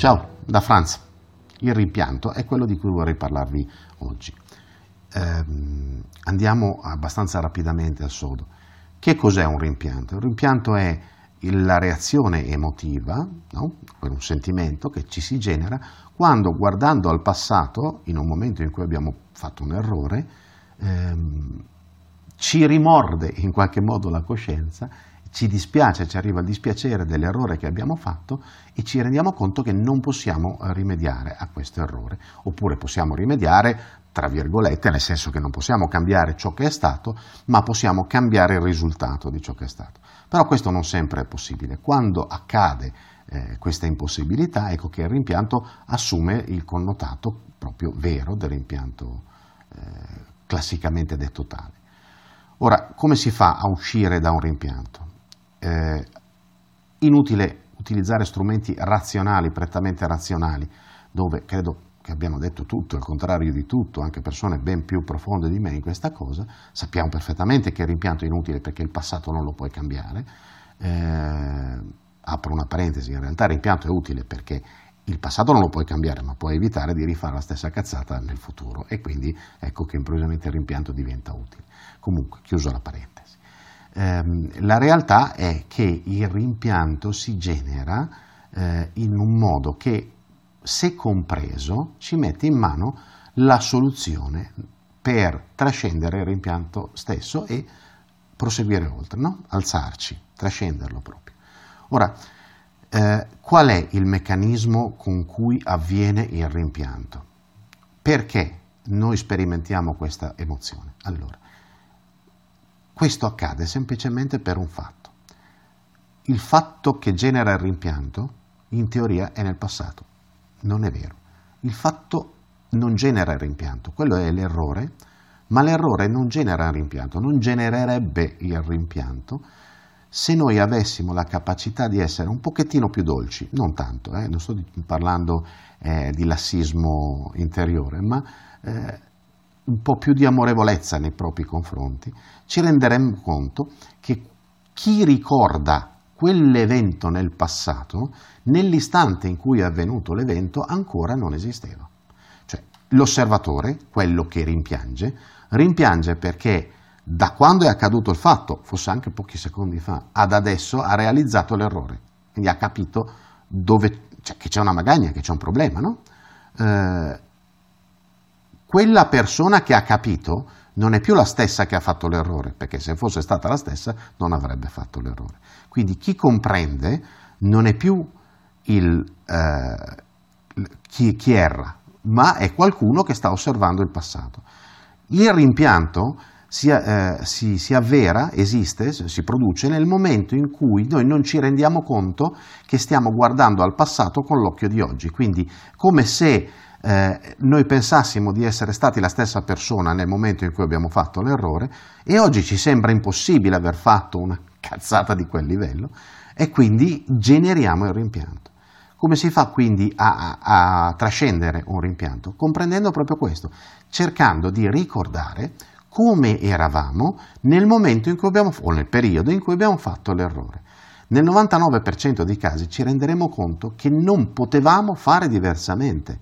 Ciao, da Franz. Il rimpianto è quello di cui vorrei parlarvi oggi. Eh, andiamo abbastanza rapidamente al sodo. Che cos'è un rimpianto? Un rimpianto è la reazione emotiva, no? un sentimento che ci si genera quando guardando al passato, in un momento in cui abbiamo fatto un errore, ehm, ci rimorde in qualche modo la coscienza ci dispiace, ci arriva il dispiacere dell'errore che abbiamo fatto e ci rendiamo conto che non possiamo eh, rimediare a questo errore, oppure possiamo rimediare tra virgolette, nel senso che non possiamo cambiare ciò che è stato, ma possiamo cambiare il risultato di ciò che è stato. Però questo non sempre è possibile. Quando accade eh, questa impossibilità, ecco che il rimpianto assume il connotato proprio vero del rimpianto eh, classicamente detto tale. Ora, come si fa a uscire da un rimpianto? Eh, inutile utilizzare strumenti razionali, prettamente razionali, dove credo che abbiano detto tutto, il contrario di tutto, anche persone ben più profonde di me in questa cosa, sappiamo perfettamente che il rimpianto è inutile perché il passato non lo puoi cambiare. Eh, apro una parentesi, in realtà il rimpianto è utile perché il passato non lo puoi cambiare, ma puoi evitare di rifare la stessa cazzata nel futuro e quindi ecco che improvvisamente il rimpianto diventa utile. Comunque, chiuso la parentesi. Ehm, la realtà è che il rimpianto si genera eh, in un modo che, se compreso, ci mette in mano la soluzione per trascendere il rimpianto stesso e proseguire oltre, no? alzarci, trascenderlo proprio. Ora, eh, qual è il meccanismo con cui avviene il rimpianto? Perché noi sperimentiamo questa emozione? Allora, questo accade semplicemente per un fatto. Il fatto che genera il rimpianto, in teoria, è nel passato. Non è vero. Il fatto non genera il rimpianto, quello è l'errore, ma l'errore non genera il rimpianto, non genererebbe il rimpianto se noi avessimo la capacità di essere un pochettino più dolci, non tanto, eh, non sto parlando eh, di lassismo interiore, ma eh, un po' più di amorevolezza nei propri confronti, ci renderemo conto che chi ricorda quell'evento nel passato, nell'istante in cui è avvenuto l'evento, ancora non esisteva. Cioè, l'osservatore, quello che rimpiange, rimpiange perché da quando è accaduto il fatto, fosse anche pochi secondi fa, ad adesso ha realizzato l'errore. Quindi ha capito dove, cioè, che c'è una magagna, che c'è un problema, no? Eh, quella persona che ha capito non è più la stessa che ha fatto l'errore, perché se fosse stata la stessa non avrebbe fatto l'errore. Quindi chi comprende non è più il, eh, chi, chi erra, ma è qualcuno che sta osservando il passato. Il rimpianto si, eh, si, si, avvera, esiste, si produce nel momento in cui noi non ci rendiamo conto che stiamo guardando al passato con l'occhio di oggi, quindi come se eh, noi pensassimo di essere stati la stessa persona nel momento in cui abbiamo fatto l'errore e oggi ci sembra impossibile aver fatto una cazzata di quel livello e quindi generiamo il rimpianto. Come si fa quindi a, a, a trascendere un rimpianto? Comprendendo proprio questo, cercando di ricordare come eravamo nel momento in cui abbiamo, o nel periodo in cui abbiamo fatto l'errore. Nel 99% dei casi ci renderemo conto che non potevamo fare diversamente.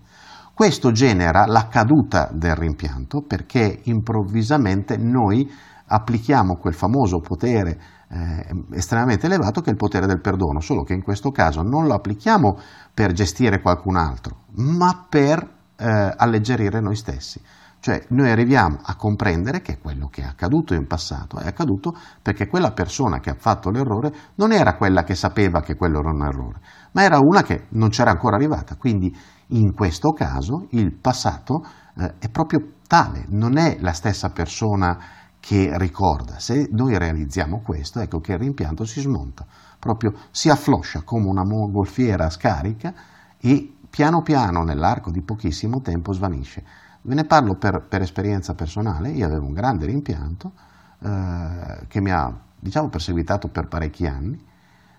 Questo genera la caduta del rimpianto perché improvvisamente noi applichiamo quel famoso potere eh, estremamente elevato che è il potere del perdono, solo che in questo caso non lo applichiamo per gestire qualcun altro, ma per eh, alleggerire noi stessi. Cioè noi arriviamo a comprendere che quello che è accaduto in passato è accaduto perché quella persona che ha fatto l'errore non era quella che sapeva che quello era un errore, ma era una che non c'era ancora arrivata. Quindi in questo caso il passato eh, è proprio tale, non è la stessa persona che ricorda. Se noi realizziamo questo, ecco che il rimpianto si smonta, proprio si affloscia come una mongolfiera scarica e piano piano nell'arco di pochissimo tempo svanisce. Ve ne parlo per, per esperienza personale, io avevo un grande rimpianto eh, che mi ha diciamo, perseguitato per parecchi anni,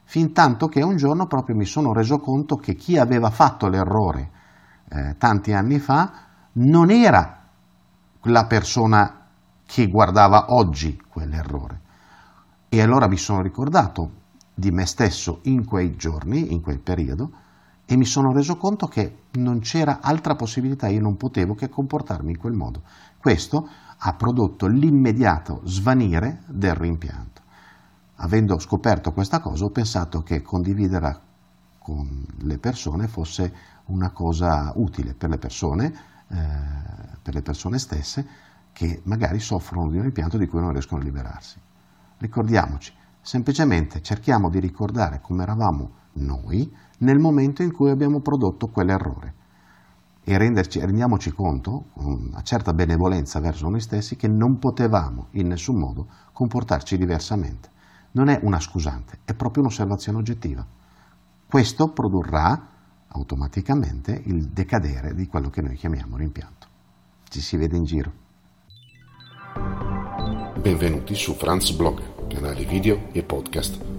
fin tanto che un giorno proprio mi sono reso conto che chi aveva fatto l'errore eh, tanti anni fa non era la persona che guardava oggi quell'errore. E allora mi sono ricordato di me stesso in quei giorni, in quel periodo, e mi sono reso conto che non c'era altra possibilità, io non potevo che comportarmi in quel modo. Questo ha prodotto l'immediato svanire del rimpianto. Avendo scoperto questa cosa ho pensato che condividerla con le persone fosse una cosa utile per le persone, eh, per le persone stesse che magari soffrono di un rimpianto di cui non riescono a liberarsi. Ricordiamoci, semplicemente cerchiamo di ricordare come eravamo noi nel momento in cui abbiamo prodotto quell'errore e renderci, rendiamoci conto, con una certa benevolenza verso noi stessi, che non potevamo in nessun modo comportarci diversamente. Non è una scusante, è proprio un'osservazione oggettiva. Questo produrrà automaticamente il decadere di quello che noi chiamiamo rimpianto. Ci si vede in giro. Benvenuti su Franz Blog, canale video e podcast.